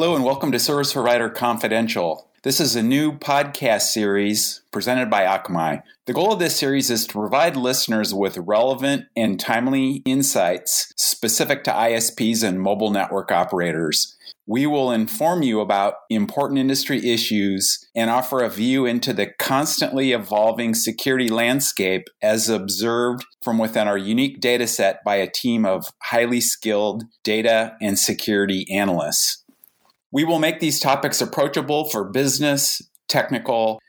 Hello, and welcome to Service Provider Confidential. This is a new podcast series presented by Akamai. The goal of this series is to provide listeners with relevant and timely insights specific to ISPs and mobile network operators. We will inform you about important industry issues and offer a view into the constantly evolving security landscape as observed from within our unique data set by a team of highly skilled data and security analysts. We will make these topics approachable for business, technical,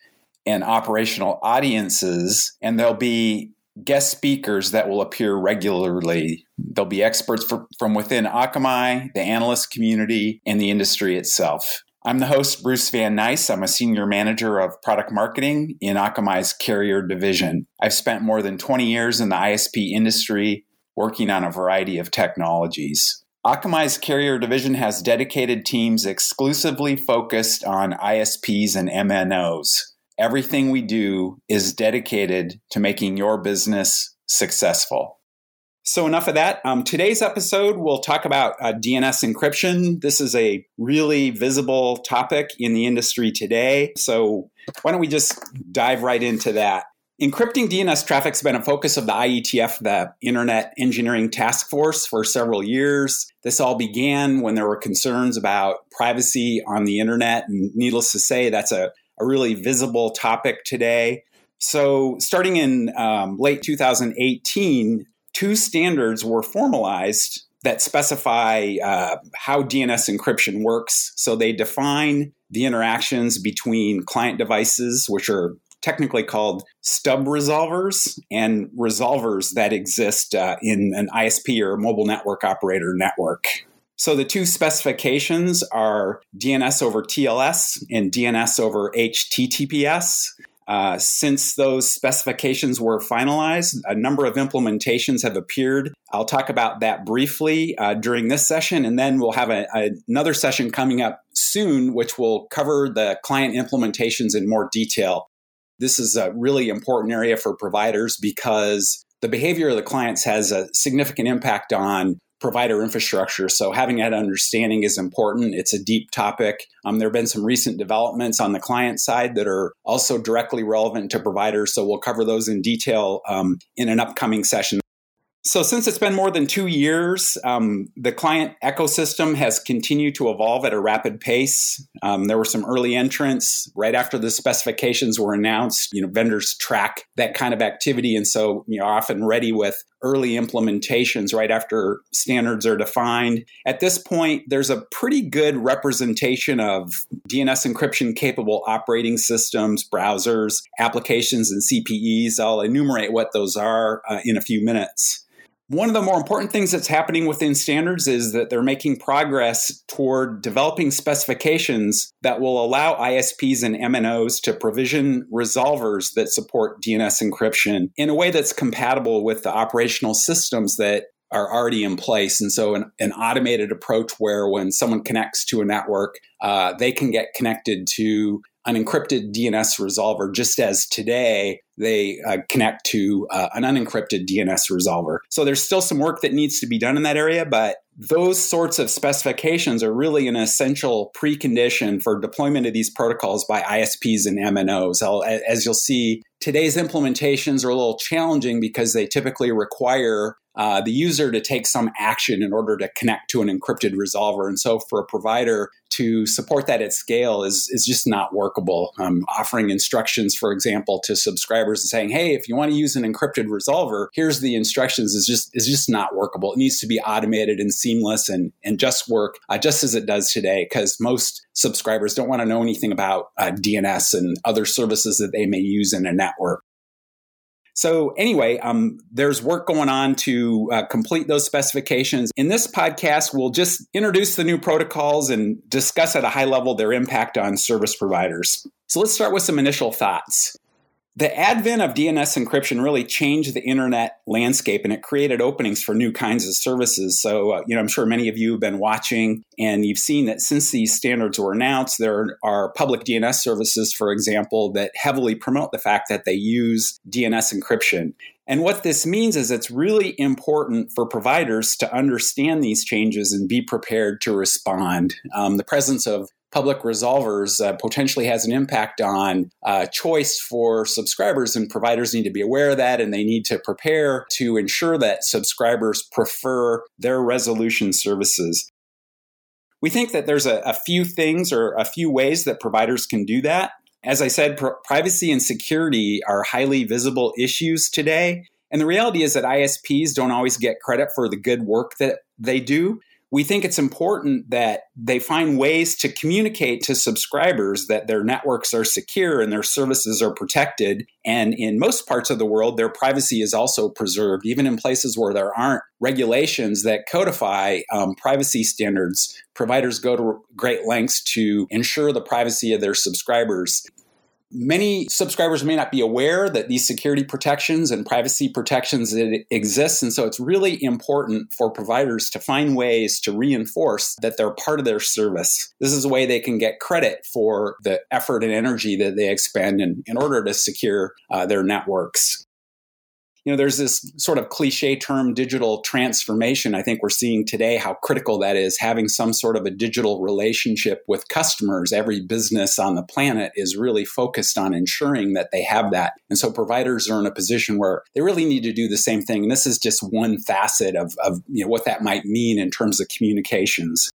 and operational audiences, and there'll be guest speakers that will appear regularly. There'll be experts for, from within Akamai, the analyst community, and the industry itself. I'm the host, Bruce Van Nice. I'm a senior manager of product marketing in Akamai's carrier division. I've spent more than 20 years in the ISP industry working on a variety of technologies. Akamai's carrier division has dedicated teams exclusively focused on ISPs and MNOs. Everything we do is dedicated to making your business successful. So, enough of that. Um, today's episode, we'll talk about uh, DNS encryption. This is a really visible topic in the industry today. So, why don't we just dive right into that? Encrypting DNS traffic has been a focus of the IETF, the Internet Engineering Task Force, for several years. This all began when there were concerns about privacy on the internet. And needless to say, that's a, a really visible topic today. So, starting in um, late 2018, two standards were formalized that specify uh, how DNS encryption works. So, they define the interactions between client devices, which are technically called stub resolvers and resolvers that exist uh, in an ISP or mobile network operator network. So the two specifications are DNS over TLS and DNS over HTTPS. Uh, since those specifications were finalized, a number of implementations have appeared. I'll talk about that briefly uh, during this session, and then we'll have a, a, another session coming up soon, which will cover the client implementations in more detail. This is a really important area for providers because the behavior of the clients has a significant impact on provider infrastructure. So having that understanding is important. It's a deep topic. Um, there have been some recent developments on the client side that are also directly relevant to providers. So we'll cover those in detail um, in an upcoming session. So, since it's been more than two years, um, the client ecosystem has continued to evolve at a rapid pace. Um, there were some early entrants right after the specifications were announced. You know, vendors track that kind of activity, and so you know, often ready with early implementations right after standards are defined. At this point, there's a pretty good representation of DNS encryption capable operating systems, browsers, applications, and CPEs. I'll enumerate what those are uh, in a few minutes. One of the more important things that's happening within standards is that they're making progress toward developing specifications that will allow ISPs and MNOs to provision resolvers that support DNS encryption in a way that's compatible with the operational systems that are already in place. And so, an, an automated approach where when someone connects to a network, uh, they can get connected to an encrypted DNS resolver, just as today they uh, connect to uh, an unencrypted DNS resolver. So there's still some work that needs to be done in that area, but those sorts of specifications are really an essential precondition for deployment of these protocols by ISPs and MNOs. As you'll see, today's implementations are a little challenging because they typically require uh, the user to take some action in order to connect to an encrypted resolver. And so for a provider to support that at scale is, is just not workable. Um, offering instructions, for example, to subscribers and saying, hey, if you want to use an encrypted resolver, here's the instructions is just is just not workable. It needs to be automated and seamless and, and just work uh, just as it does today because most subscribers don't want to know anything about uh, DNS and other services that they may use in a network. So, anyway, um, there's work going on to uh, complete those specifications. In this podcast, we'll just introduce the new protocols and discuss at a high level their impact on service providers. So, let's start with some initial thoughts. The advent of DNS encryption really changed the internet landscape and it created openings for new kinds of services. So, uh, you know, I'm sure many of you have been watching and you've seen that since these standards were announced, there are public DNS services, for example, that heavily promote the fact that they use DNS encryption. And what this means is it's really important for providers to understand these changes and be prepared to respond. Um, the presence of public resolvers uh, potentially has an impact on uh, choice for subscribers, and providers need to be aware of that and they need to prepare to ensure that subscribers prefer their resolution services. We think that there's a, a few things or a few ways that providers can do that. As I said, pr- privacy and security are highly visible issues today. And the reality is that ISPs don't always get credit for the good work that they do we think it's important that they find ways to communicate to subscribers that their networks are secure and their services are protected. And in most parts of the world, their privacy is also preserved, even in places where there aren't regulations that codify um, privacy standards. Providers go to great lengths to ensure the privacy of their subscribers. Many subscribers may not be aware that these security protections and privacy protections exist. And so it's really important for providers to find ways to reinforce that they're part of their service. This is a way they can get credit for the effort and energy that they expend in, in order to secure uh, their networks you know, there's this sort of cliche term, digital transformation. I think we're seeing today how critical that is, having some sort of a digital relationship with customers. Every business on the planet is really focused on ensuring that they have that. And so providers are in a position where they really need to do the same thing. And this is just one facet of, of you know, what that might mean in terms of communications.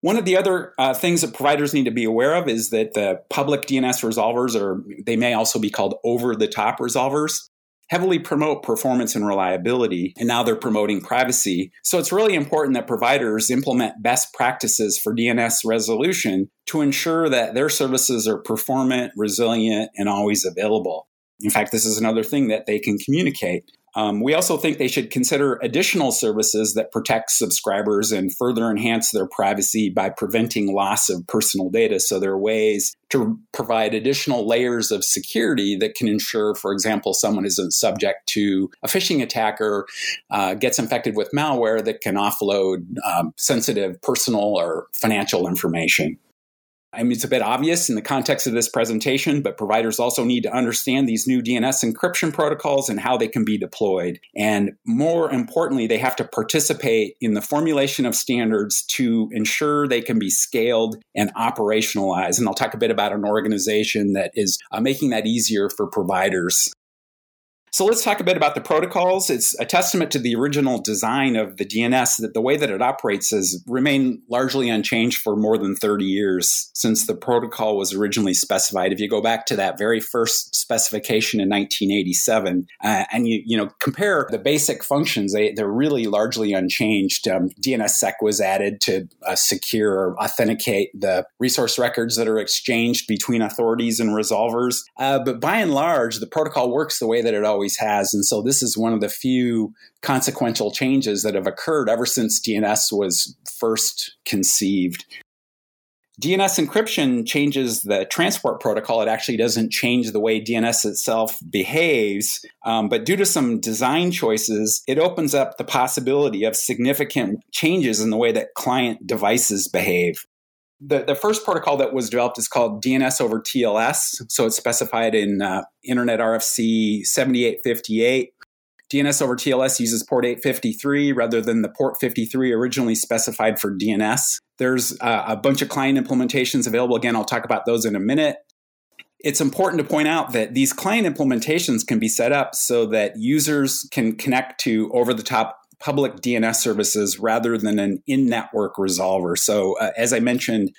One of the other uh, things that providers need to be aware of is that the public DNS resolvers, or they may also be called over the top resolvers, heavily promote performance and reliability, and now they're promoting privacy. So it's really important that providers implement best practices for DNS resolution to ensure that their services are performant, resilient, and always available. In fact, this is another thing that they can communicate. Um, we also think they should consider additional services that protect subscribers and further enhance their privacy by preventing loss of personal data. So there are ways to provide additional layers of security that can ensure, for example, someone isn't subject to a phishing attack or uh, gets infected with malware that can offload um, sensitive personal or financial information. I mean, it's a bit obvious in the context of this presentation, but providers also need to understand these new DNS encryption protocols and how they can be deployed. And more importantly, they have to participate in the formulation of standards to ensure they can be scaled and operationalized. And I'll talk a bit about an organization that is uh, making that easier for providers. So let's talk a bit about the protocols. It's a testament to the original design of the DNS that the way that it operates has remained largely unchanged for more than 30 years since the protocol was originally specified. If you go back to that very first specification in 1987 uh, and you, you know, compare the basic functions, they, they're really largely unchanged. Um, DNSSEC was added to uh, secure or authenticate the resource records that are exchanged between authorities and resolvers. Uh, but by and large, the protocol works the way that it always always has. And so this is one of the few consequential changes that have occurred ever since DNS was first conceived. DNS encryption changes the transport protocol. It actually doesn't change the way DNS itself behaves. Um, but due to some design choices, it opens up the possibility of significant changes in the way that client devices behave. The, the first protocol that was developed is called DNS over TLS. So it's specified in uh, Internet RFC 7858. DNS over TLS uses port 853 rather than the port 53 originally specified for DNS. There's uh, a bunch of client implementations available. Again, I'll talk about those in a minute. It's important to point out that these client implementations can be set up so that users can connect to over the top public DNS services rather than an in network resolver. So, uh, as I mentioned,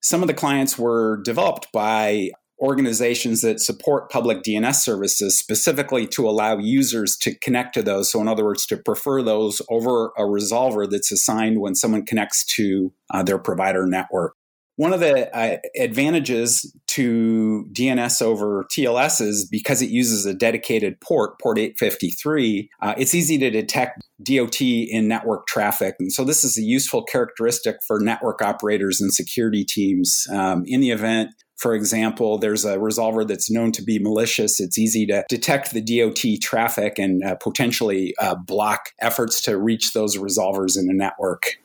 some of the clients were developed by organizations that support public DNS services specifically to allow users to connect to those. So, in other words, to prefer those over a resolver that's assigned when someone connects to uh, their provider network. One of the uh, advantages to DNS over TLS is because it uses a dedicated port, port 853, uh, it's easy to detect DOT in network traffic. And so this is a useful characteristic for network operators and security teams um, in the event For example, there's a resolver that's known to be malicious. It's easy to detect the DOT traffic and uh, potentially uh, block efforts to reach those resolvers in a network.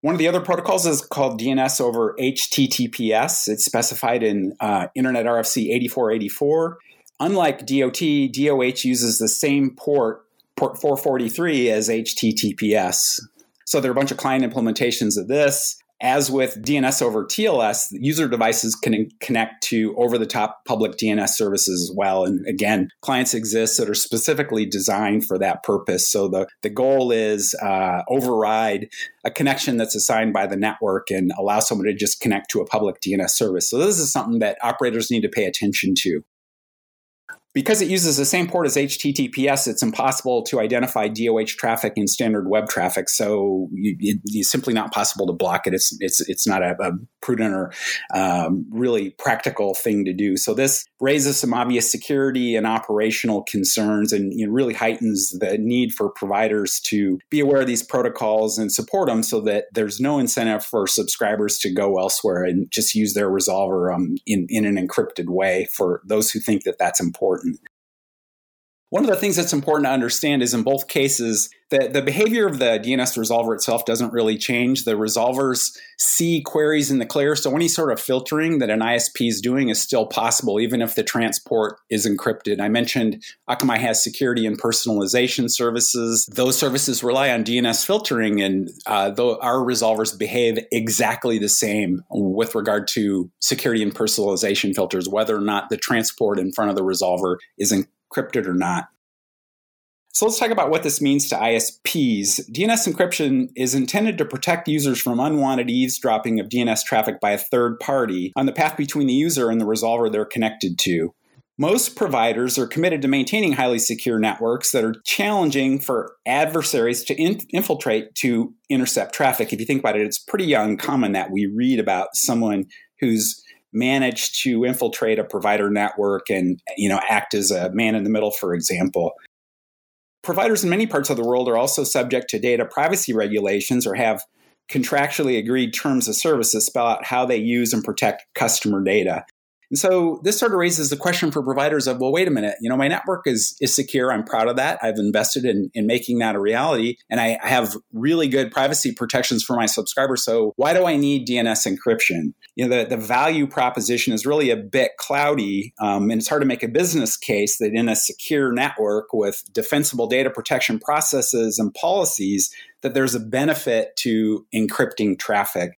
One of the other protocols is called DNS over HTTPS. It's specified in uh, Internet RFC 8484. Unlike DOT, DOH uses the same port, port 443, as HTTPS. So there are a bunch of client implementations of this. As with DNS over TLS, user devices can connect to over the top public DNS services as well. And again, clients exist that are specifically designed for that purpose. So the, the goal is uh, override a connection that's assigned by the network and allow someone to just connect to a public DNS service. So this is something that operators need to pay attention to. Because it uses the same port as HTTPS, it's impossible to identify DOH traffic in standard web traffic. So you, it, it's simply not possible to block it. It's it's it's not a, a prudent or um, really practical thing to do. So this raises some obvious security and operational concerns, and you know, really heightens the need for providers to be aware of these protocols and support them, so that there's no incentive for subscribers to go elsewhere and just use their resolver um, in in an encrypted way. For those who think that that's important important. One of the things that's important to understand is in both cases that the behavior of the DNS resolver itself doesn't really change. The resolvers see queries in the clear. So any sort of filtering that an ISP is doing is still possible, even if the transport is encrypted. I mentioned Akamai has security and personalization services. Those services rely on DNS filtering, and uh, our resolvers behave exactly the same with regard to security and personalization filters, whether or not the transport in front of the resolver is encrypted or not. So let's talk about what this means to ISPs. DNS encryption is intended to protect users from unwanted eavesdropping of DNS traffic by a third party on the path between the user and the resolver they're connected to. Most providers are committed to maintaining highly secure networks that are challenging for adversaries to in- infiltrate to intercept traffic. If you think about it, it's pretty uncommon that we read about someone who's managed to infiltrate a provider network and you know act as a man in the middle for example providers in many parts of the world are also subject to data privacy regulations or have contractually agreed terms of service that spell out how they use and protect customer data. And so this sort of raises the question for providers of, well, wait a minute, you know, my network is is secure. I'm proud of that. I've invested in, in making that a reality. And I, I have really good privacy protections for my subscribers. So why do I need DNS encryption? You know, the, the value proposition is really a bit cloudy. Um, and it's hard to make a business case that in a secure network with defensible data protection processes and policies, that there's a benefit to encrypting traffic.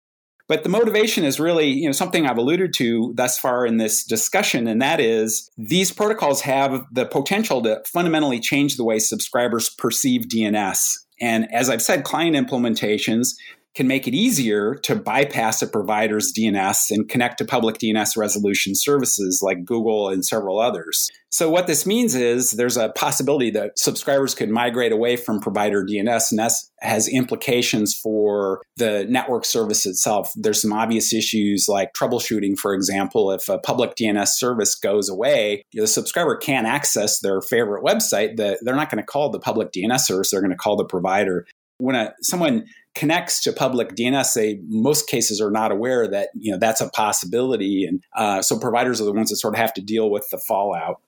But the motivation is really, you know, something I've alluded to thus far in this discussion, and that is these protocols have the potential to fundamentally change the way subscribers perceive DNS. And as I've said, client implementations can make it easier to bypass a provider's DNS and connect to public DNS resolution services like Google and several others. So, what this means is there's a possibility that subscribers could migrate away from provider DNS, and that has implications for the network service itself. There's some obvious issues like troubleshooting, for example. If a public DNS service goes away, the subscriber can't access their favorite website, they're not going to call the public DNS service, they're going to call the provider when a, someone connects to public DNS, they most cases are not aware that you know that's a possibility, and uh, so providers are the ones that sort of have to deal with the fallout.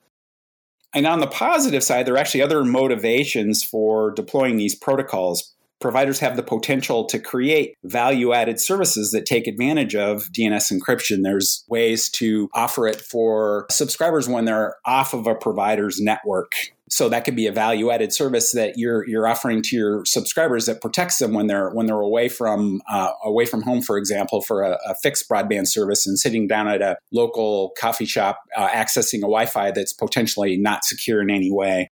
And on the positive side, there are actually other motivations for deploying these protocols. Providers have the potential to create value added services that take advantage of DNS encryption. There's ways to offer it for subscribers when they're off of a provider's network so that could be a value added service that you're you're offering to your subscribers that protects them when they're when they're away from uh, away from home, for example, for a, a, fixed broadband service and sitting down at a local coffee shop uh, accessing a Wi-Fi that's potentially not secure in any way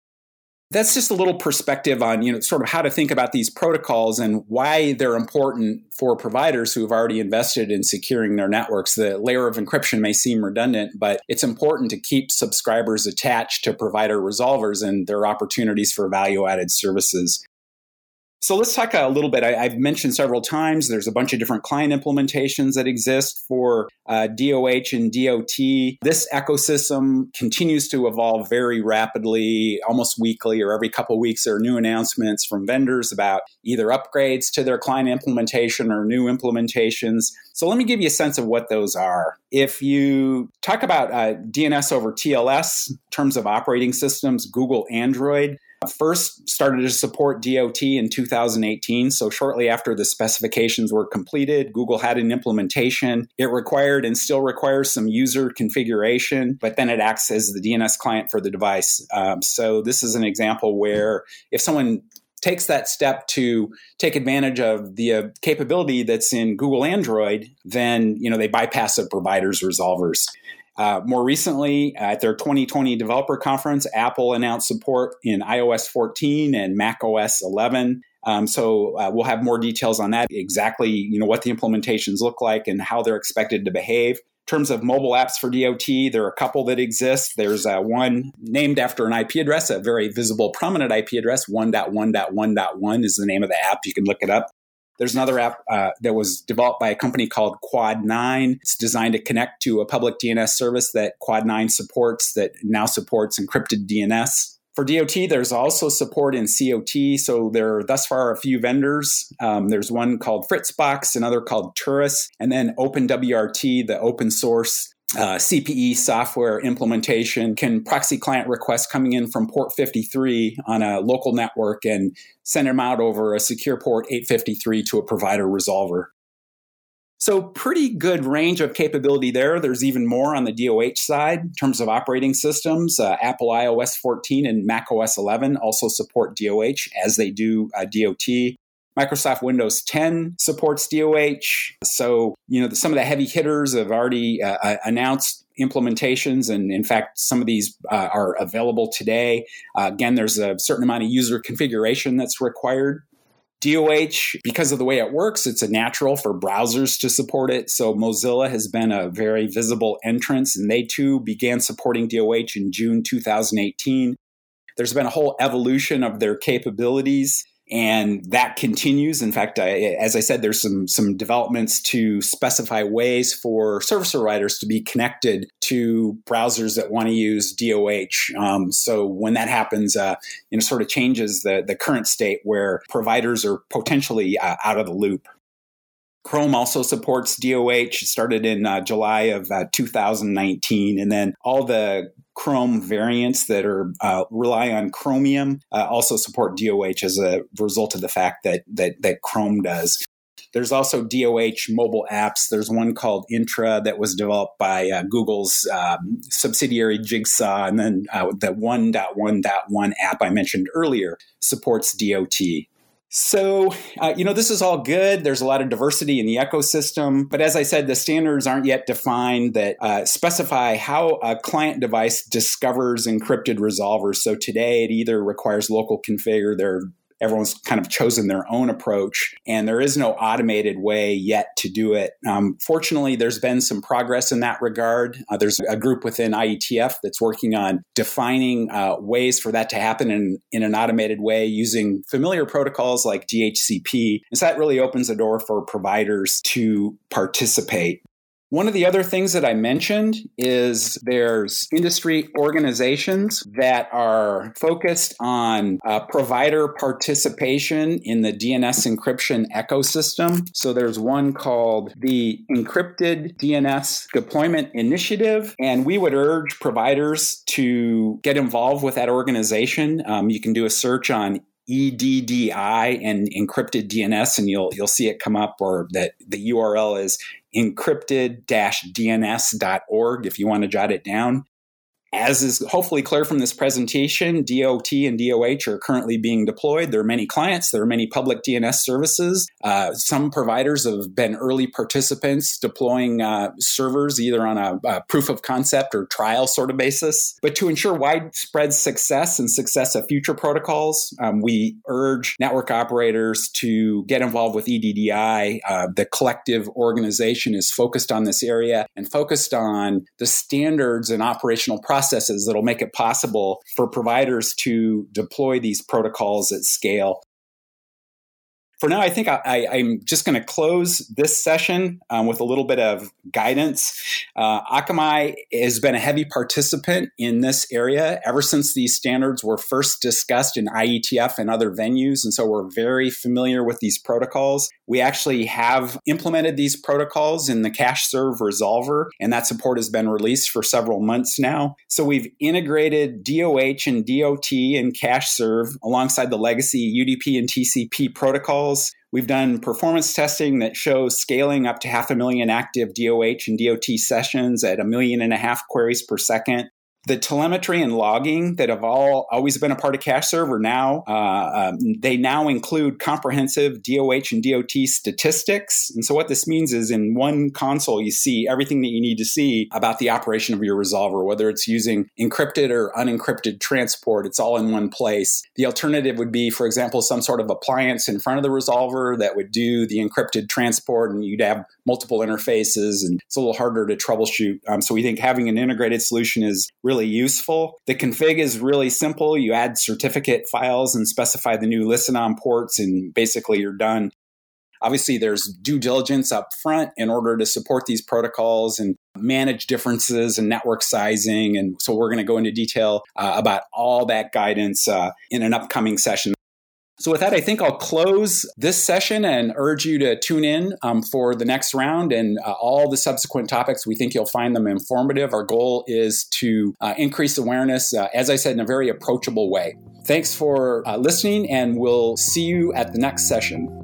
that's just a little perspective on you know sort of how to think about these protocols and why they're important for providers who have already invested in securing their networks. The layer of encryption may seem redundant but it's important to keep subscribers attached to provider resolvers and their opportunities for value added services So let's talk a little bit. I, have mentioned several times there's a bunch of different client implementations that exist for uh, DOH and DOT. This ecosystem continues to evolve very rapidly, almost weekly or every couple of weeks. There are new announcements from vendors about either upgrades to their client implementation or new implementations. So let me give you a sense of what those are. If you talk about uh, DNS over TLS in terms of operating systems, Google Android, first started to support DOT in 2018. So, shortly after the specifications were completed, Google had an implementation. It required and still requires some user configuration, but then it acts as the DNS client for the device. Um, so, this is an example where if someone takes that step to take advantage of the uh, capability that's in Google Android, then you know they bypass the provider's resolvers. Uh, more recently, at their 2020 developer conference, Apple announced support in iOS 14 and Mac OS 11. Um, so uh, we'll have more details on that, exactly you know what the implementations look like and how they're expected to behave. In terms of mobile apps for DOT, there are a couple that exist. There's uh, one named after an IP address, a very visible, prominent IP address. 1.1.1.1 is the name of the app. You can look it up. There's another app uh, that was developed by a company called Quad9. It's designed to connect to a public DNS service that Quad9 supports, that now supports encrypted DNS. For DOT, there's also support in COT. So there are thus far a few vendors. Um, there's one called Fritzbox, another called Turris, and then OpenWRT, the open source uh, CPE software implementation can proxy client requests coming in from port 53 on a local network and send them out over a secure port 853 to a provider resolver. So, pretty good range of capability there. There's even more on the DOH side in terms of operating systems. Uh, Apple iOS 14 and Mac OS 11 also support DOH as they do uh, DOT. Microsoft Windows 10 supports DOH. So, you know, some of the heavy hitters have already uh, uh, announced implementations. And in fact, some of these uh, are available today. Uh, again, there's a certain amount of user configuration that's required. DOH, because of the way it works, it's a natural for browsers to support it. So Mozilla has been a very visible entrants, and they too began supporting DOH in June 2018. There's been a whole evolution of their capabilities and that continues. In fact, I, as I said, there's some some developments to specify ways for service providers to be connected to browsers that want to use DOH. Um, so when that happens, uh, you know, sort of changes the the current state where providers are potentially uh, out of the loop. Chrome also supports DOH. It started in uh, July of uh, 2019, and then all the Chrome variants that are uh, rely on Chromium uh, also support DOH as a result of the fact that that that Chrome does. There's also DOH mobile apps. There's one called Intra that was developed by uh, Google's um, subsidiary Jigsaw, and then uh, the 1.1.1 app I mentioned earlier supports DOT. So, uh, you know, this is all good. There's a lot of diversity in the ecosystem. But as I said, the standards aren't yet defined that uh, specify how a client device discovers encrypted resolvers. So today it either requires local config or there everyone's kind of chosen their own approach, and there is no automated way yet to do it. Um, fortunately, there's been some progress in that regard. Uh, there's a group within IETF that's working on defining uh, ways for that to happen in, in an automated way using familiar protocols like DHCP. And so that really opens the door for providers to participate. One of the other things that I mentioned is there's industry organizations that are focused on uh, provider participation in the DNS encryption ecosystem. So there's one called the Encrypted DNS Deployment Initiative, and we would urge providers to get involved with that organization. Um, you can do a search on EDDI and encrypted DNS, and you'll you'll see it come up, or that the URL is encrypted-dns.org if you want to jot it down. As is hopefully clear from this presentation, DOT and DOH are currently being deployed. There are many clients, there are many public DNS services. Uh, some providers have been early participants deploying uh, servers either on a, a, proof of concept or trial sort of basis. But to ensure widespread success and success of future protocols, um, we urge network operators to get involved with EDDI. Uh, the collective organization is focused on this area and focused on the standards and operational processes processes that'll make it possible for providers to deploy these protocols at scale for now, I think I, am just going to close this session um, with a little bit of guidance. Uh, Akamai has been a heavy participant in this area ever since these standards were first discussed in IETF and other venues. And so we're very familiar with these protocols. We actually have implemented these protocols in the CacheServe resolver, and that support has been released for several months now. So we've integrated DOH and DOT and CacheServe alongside the legacy UDP and TCP protocols. We've done performance testing that shows scaling up to half a million active DOH and DOT sessions at a million and a half queries per second the telemetry and logging that have all always been a part of cache server now uh, um, they now include comprehensive doh and dot statistics. And so what this means is in one console you see everything that you need to see about the operation of your resolver whether it's using encrypted or unencrypted transport it's all in one place. The alternative would be for example some sort of appliance in front of the resolver that would do the encrypted transport and you'd have multiple interfaces and it's a little harder to troubleshoot. Um, so we think having an integrated solution is really really useful. The config is really simple. You add certificate files and specify the new listen on ports, and basically you're done. Obviously, there's due diligence up front in order to support these protocols and manage differences and network sizing. And so we're going to go into detail uh, about all that guidance uh, in an upcoming session. So, with that, I think I'll close this session and urge you to tune in um, for the next round and uh, all the subsequent topics. We think you'll find them informative. Our goal is to uh, increase awareness, uh, as I said, in a very approachable way. Thanks for uh, listening, and we'll see you at the next session.